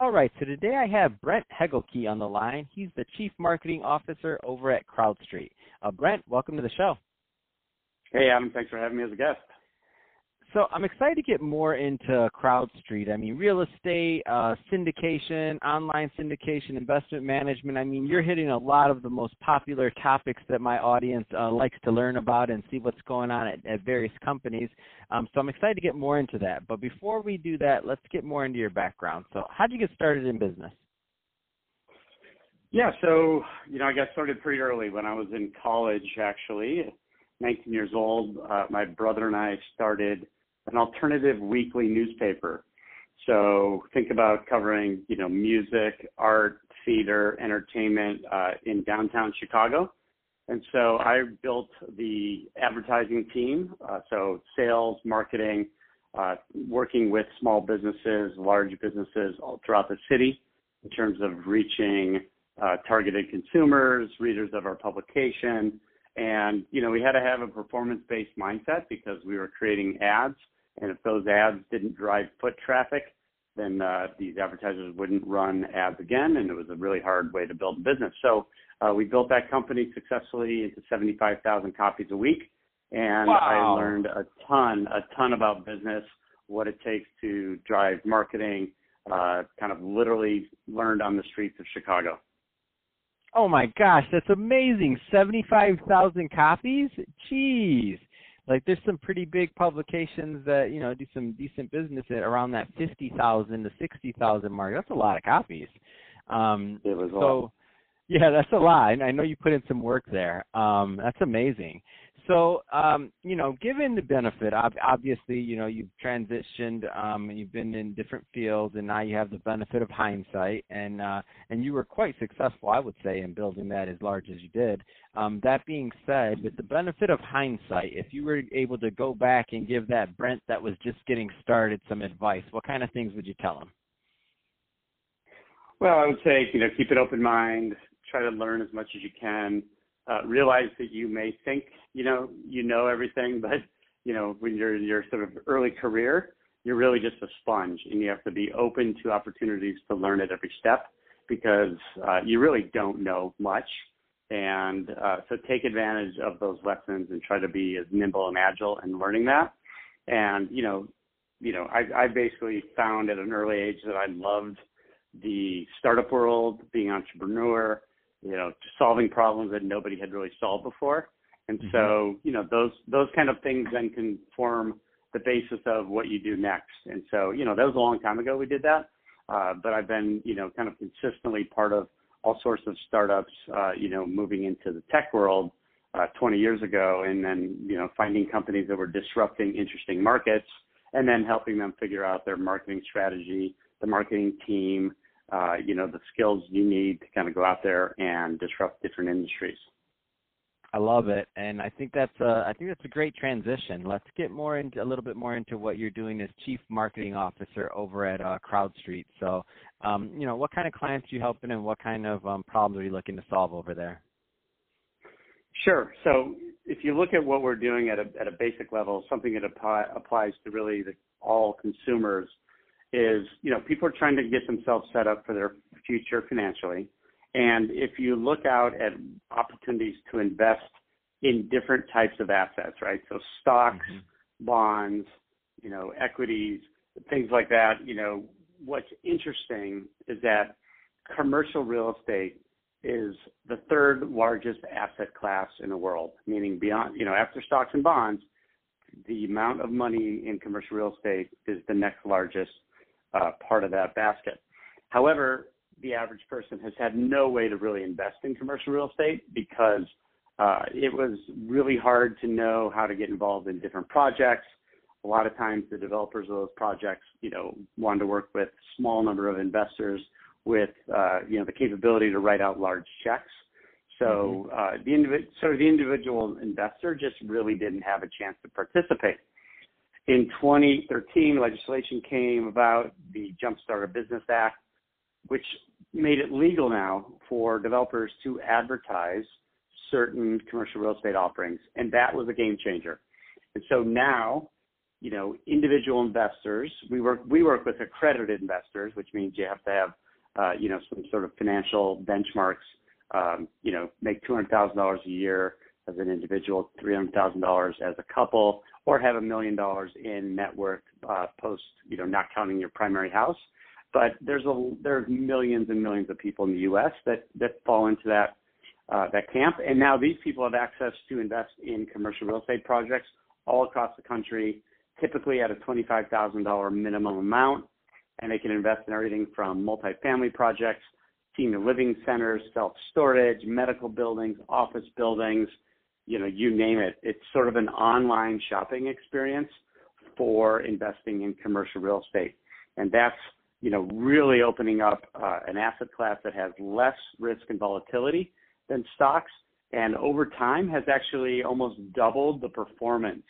All right, so today I have Brent Hegelke on the line. He's the Chief Marketing Officer over at CrowdStreet. Uh, Brent, welcome to the show. Hey, Adam. Thanks for having me as a guest. So I'm excited to get more into CrowdStreet. I mean, real estate, uh, syndication, online syndication, investment management. I mean, you're hitting a lot of the most popular topics that my audience uh, likes to learn about and see what's going on at, at various companies. Um, so I'm excited to get more into that. But before we do that, let's get more into your background. So, how did you get started in business? Yeah, so you know, I got started pretty early when I was in college. Actually, 19 years old, uh, my brother and I started an alternative weekly newspaper. So think about covering, you know, music, art, theater, entertainment uh, in downtown Chicago. And so I built the advertising team, uh, so sales, marketing, uh, working with small businesses, large businesses all throughout the city in terms of reaching uh, targeted consumers, readers of our publication. And, you know, we had to have a performance-based mindset because we were creating ads and if those ads didn't drive foot traffic, then uh, these advertisers wouldn't run ads again, and it was a really hard way to build a business. So uh, we built that company successfully into 75,000 copies a week, and wow. I learned a ton, a ton about business, what it takes to drive marketing. Uh, kind of literally learned on the streets of Chicago. Oh my gosh, that's amazing! Seventy-five thousand copies. Jeez like there's some pretty big publications that you know do some decent business at around that fifty thousand to sixty thousand mark. That's a lot of copies. Um, it was so, yeah, that's a lot. I know you put in some work there. Um, that's amazing. So, um, you know, given the benefit, obviously, you know, you've transitioned, um, and you've been in different fields, and now you have the benefit of hindsight, and uh, and you were quite successful, I would say, in building that as large as you did. Um, that being said, with the benefit of hindsight, if you were able to go back and give that Brent that was just getting started some advice, what kind of things would you tell him? Well, I would say, you know, keep an open mind, try to learn as much as you can uh, realize that you may think you know you know everything, but you know when you're in your sort of early career, you're really just a sponge, and you have to be open to opportunities to learn at every step because uh, you really don't know much. And uh, so take advantage of those lessons and try to be as nimble and agile in learning that. And you know, you know, I, I basically found at an early age that I loved the startup world, being entrepreneur, you know, solving problems that nobody had really solved before. And mm-hmm. so, you know, those those kind of things then can form the basis of what you do next. And so, you know, that was a long time ago we did that. Uh, but I've been, you know, kind of consistently part of all sorts of startups, uh, you know, moving into the tech world uh, 20 years ago, and then, you know, finding companies that were disrupting interesting markets, and then helping them figure out their marketing strategy, the marketing team, uh, you know, the skills you need to kind of go out there and disrupt different industries. I love it, and I think that's a I think that's a great transition. Let's get more into a little bit more into what you're doing as chief marketing officer over at uh, CrowdStreet. So, um, you know, what kind of clients are you helping, and what kind of um, problems are you looking to solve over there? Sure. So, if you look at what we're doing at a at a basic level, something that apply, applies to really the, all consumers is, you know, people are trying to get themselves set up for their future financially. And if you look out at opportunities to invest in different types of assets, right? So stocks, mm-hmm. bonds, you know, equities, things like that, you know, what's interesting is that commercial real estate is the third largest asset class in the world, meaning beyond, you know, after stocks and bonds, the amount of money in commercial real estate is the next largest uh, part of that basket. However, the average person has had no way to really invest in commercial real estate because uh, it was really hard to know how to get involved in different projects. A lot of times, the developers of those projects, you know, wanted to work with small number of investors with uh, you know the capability to write out large checks. So mm-hmm. uh, the individ- sort of the individual investor just really didn't have a chance to participate. In 2013, legislation came about, the Jumpstart a Business Act, which made it legal now for developers to advertise certain commercial real estate offerings, and that was a game changer. And so now, you know, individual investors, we work we work with accredited investors, which means you have to have, uh, you know, some sort of financial benchmarks. Um, you know, make two hundred thousand dollars a year as an individual, three hundred thousand dollars as a couple, or have a million dollars in net worth uh, post, you know, not counting your primary house. But there's a there's millions and millions of people in the U.S. that that fall into that uh, that camp, and now these people have access to invest in commercial real estate projects all across the country, typically at a $25,000 minimum amount, and they can invest in everything from multifamily projects, senior living centers, self-storage, medical buildings, office buildings, you know, you name it. It's sort of an online shopping experience for investing in commercial real estate. And that's, you know, really opening up uh, an asset class that has less risk and volatility than stocks and over time has actually almost doubled the performance.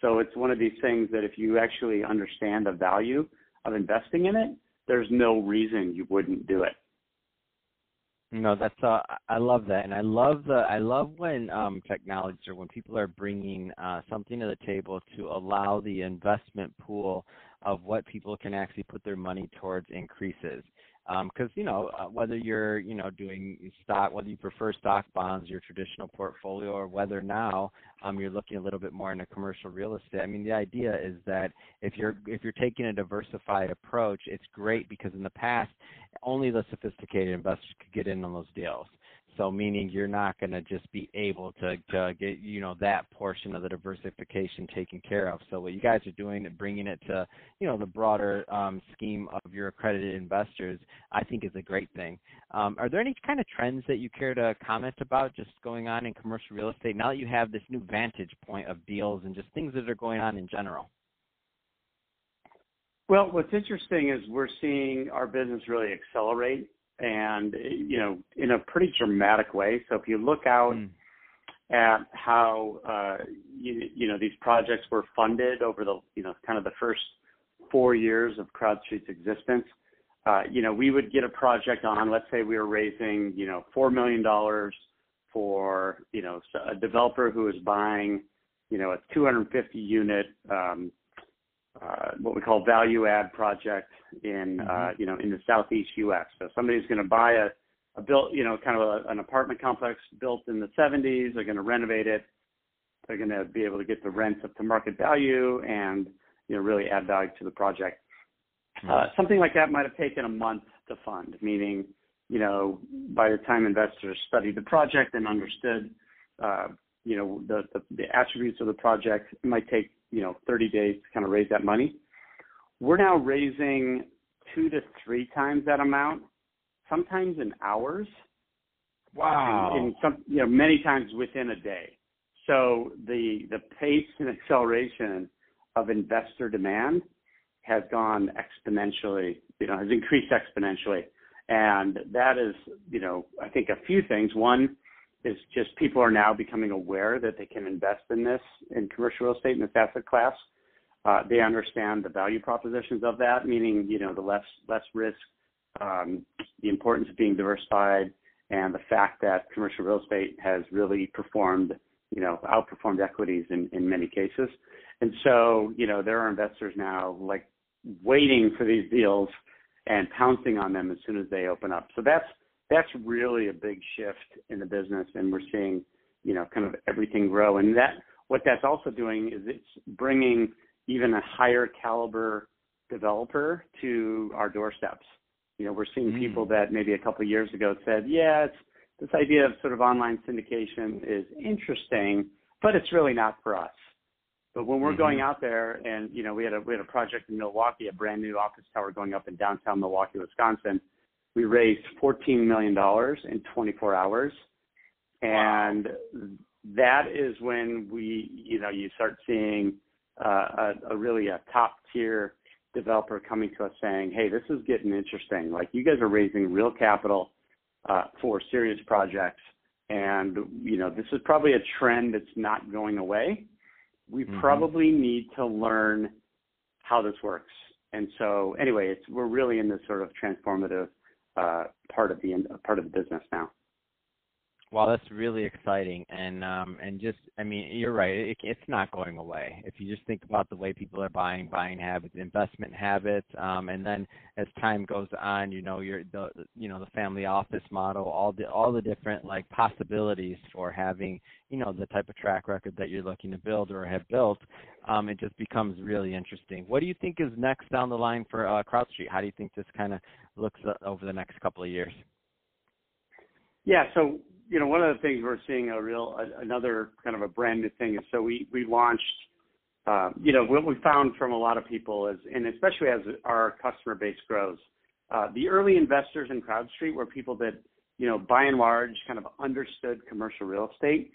So it's one of these things that if you actually understand the value of investing in it, there's no reason you wouldn't do it. No, that's uh, I love that, and I love the I love when um, technology or when people are bringing uh, something to the table to allow the investment pool of what people can actually put their money towards increases because um, you know uh, whether you're you know doing stock, whether you prefer stock bonds, your traditional portfolio, or whether now um, you're looking a little bit more into commercial real estate. I mean, the idea is that if you're if you're taking a diversified approach, it's great because in the past only the sophisticated investors could get in on those deals. So meaning you're not going to just be able to, to get you know that portion of the diversification taken care of. So what you guys are doing, bringing it to you know the broader um, scheme of your accredited investors, I think is a great thing. Um, are there any kind of trends that you care to comment about just going on in commercial real estate now that you have this new vantage point of deals and just things that are going on in general? Well, what's interesting is we're seeing our business really accelerate and you know in a pretty dramatic way. So if you look out mm. at how uh, you, you know these projects were funded over the you know kind of the first four years of CrowdStreet's existence, uh, you know we would get a project on. Let's say we were raising you know four million dollars for you know a developer who is buying you know a 250 unit um, uh, what we call value add project in uh, mm-hmm. you know in the southeast U.S. So somebody's going to buy a, a built you know kind of a, an apartment complex built in the 70s. They're going to renovate it. They're going to be able to get the rents up to market value and you know really add value to the project. Mm-hmm. Uh, something like that might have taken a month to fund, meaning you know by the time investors studied the project and understood uh, you know the, the the attributes of the project, it might take you know 30 days to kind of raise that money. We're now raising two to three times that amount, sometimes in hours. Wow. And some, you know, many times within a day. So the the pace and acceleration of investor demand has gone exponentially, you know, has increased exponentially. And that is, you know, I think a few things. One, is just people are now becoming aware that they can invest in this in commercial real estate in this asset class. Uh, they understand the value propositions of that, meaning you know the less less risk, um, the importance of being diversified, and the fact that commercial real estate has really performed, you know, outperformed equities in in many cases. And so you know there are investors now like waiting for these deals and pouncing on them as soon as they open up. So that's that's really a big shift in the business, and we're seeing, you know, kind of everything grow. And that what that's also doing is it's bringing even a higher caliber developer to our doorsteps. You know, we're seeing mm. people that maybe a couple of years ago said, "Yeah, it's this idea of sort of online syndication is interesting, but it's really not for us." But when we're mm-hmm. going out there, and you know, we had a we had a project in Milwaukee, a brand new office tower going up in downtown Milwaukee, Wisconsin we raised $14 million in 24 hours. And wow. that is when we, you know, you start seeing uh, a, a really a top tier developer coming to us saying, "Hey, this is getting interesting. Like you guys are raising real capital uh, for serious projects, and you know this is probably a trend that's not going away. We mm-hmm. probably need to learn how this works." And so, anyway, it's we're really in this sort of transformative uh, part of the part of the business now. Well, that's really exciting, and um, and just I mean, you're right. It, it's not going away. If you just think about the way people are buying, buying habits, investment habits, um, and then as time goes on, you know, your the you know the family office model, all the all the different like possibilities for having you know the type of track record that you're looking to build or have built, um, it just becomes really interesting. What do you think is next down the line for uh, CrowdStreet? How do you think this kind of looks uh, over the next couple of years? Yeah, so you know, one of the things we're seeing a real another kind of a brand new thing is so we we launched. Uh, you know, what we found from a lot of people is, and especially as our customer base grows, uh, the early investors in CrowdStreet were people that, you know, by and large, kind of understood commercial real estate,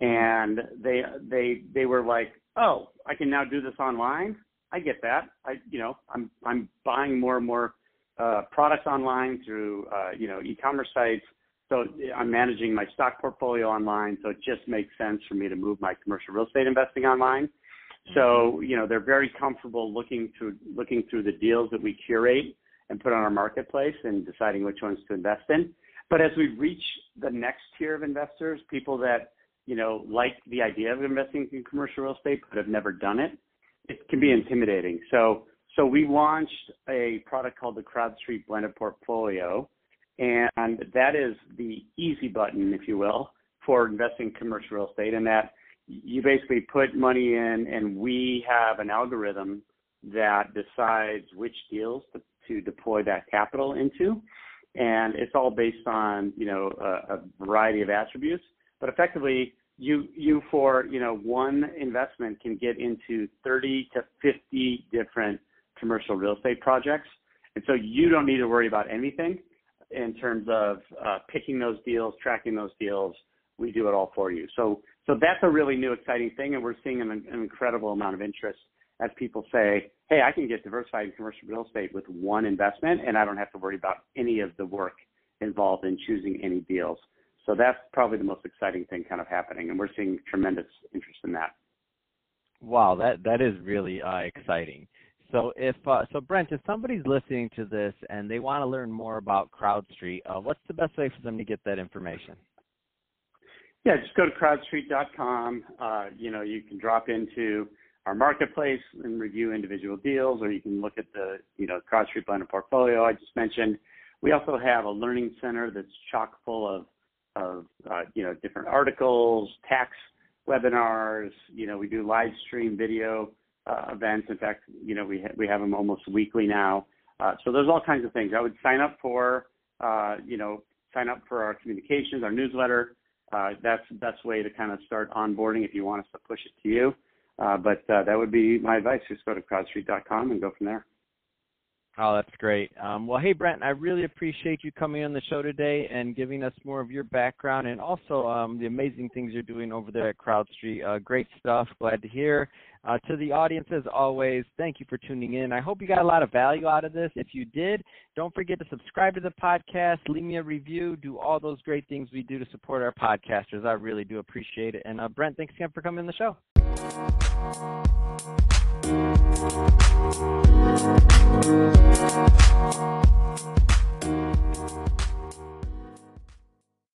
and they they they were like, oh, I can now do this online. I get that. I you know, I'm I'm buying more and more uh, products online through uh, you know e-commerce sites so I'm managing my stock portfolio online, so it just makes sense for me to move my commercial real estate investing online. So, mm-hmm. you know, they're very comfortable looking through looking through the deals that we curate and put on our marketplace and deciding which ones to invest in. But as we reach the next tier of investors, people that, you know, like the idea of investing in commercial real estate but have never done it, it can be intimidating. So so we launched a product called the CrowdStreet Blended Portfolio, and that is the easy button, if you will, for investing in commercial real estate. And that you basically put money in, and we have an algorithm that decides which deals to, to deploy that capital into. And it's all based on you know a, a variety of attributes. But effectively, you you for you know one investment can get into 30 to 50 different commercial real estate projects, and so you don't need to worry about anything in terms of uh, picking those deals, tracking those deals. We do it all for you. So, so that's a really new, exciting thing, and we're seeing an, an incredible amount of interest as people say, "Hey, I can get diversified in commercial real estate with one investment, and I don't have to worry about any of the work involved in choosing any deals." So that's probably the most exciting thing kind of happening, and we're seeing tremendous interest in that. Wow, that that is really uh, exciting. So if uh, so, Brent, if somebody's listening to this and they want to learn more about CrowdStreet, uh, what's the best way for them to get that information? Yeah, just go to crowdstreet.com. Uh, you know, you can drop into our marketplace and review individual deals, or you can look at the you know CrowdStreet blended portfolio I just mentioned. We also have a learning center that's chock full of of uh, you know different articles, tax webinars. You know, we do live stream video uh, events. In fact, you know, we ha- we have them almost weekly now. Uh, so there's all kinds of things. I would sign up for, uh, you know, sign up for our communications, our newsletter. Uh, that's the best way to kind of start onboarding if you want us to push it to you. Uh, but uh, that would be my advice. Just go to crowdstreet.com and go from there. Oh, that's great. Um, well, hey, Brent, I really appreciate you coming on the show today and giving us more of your background and also um, the amazing things you're doing over there at CrowdStreet. Uh, great stuff. Glad to hear. Uh, to the audience, as always, thank you for tuning in. I hope you got a lot of value out of this. If you did, don't forget to subscribe to the podcast, leave me a review, do all those great things we do to support our podcasters. I really do appreciate it. And uh, Brent, thanks again for coming on the show. Thank you.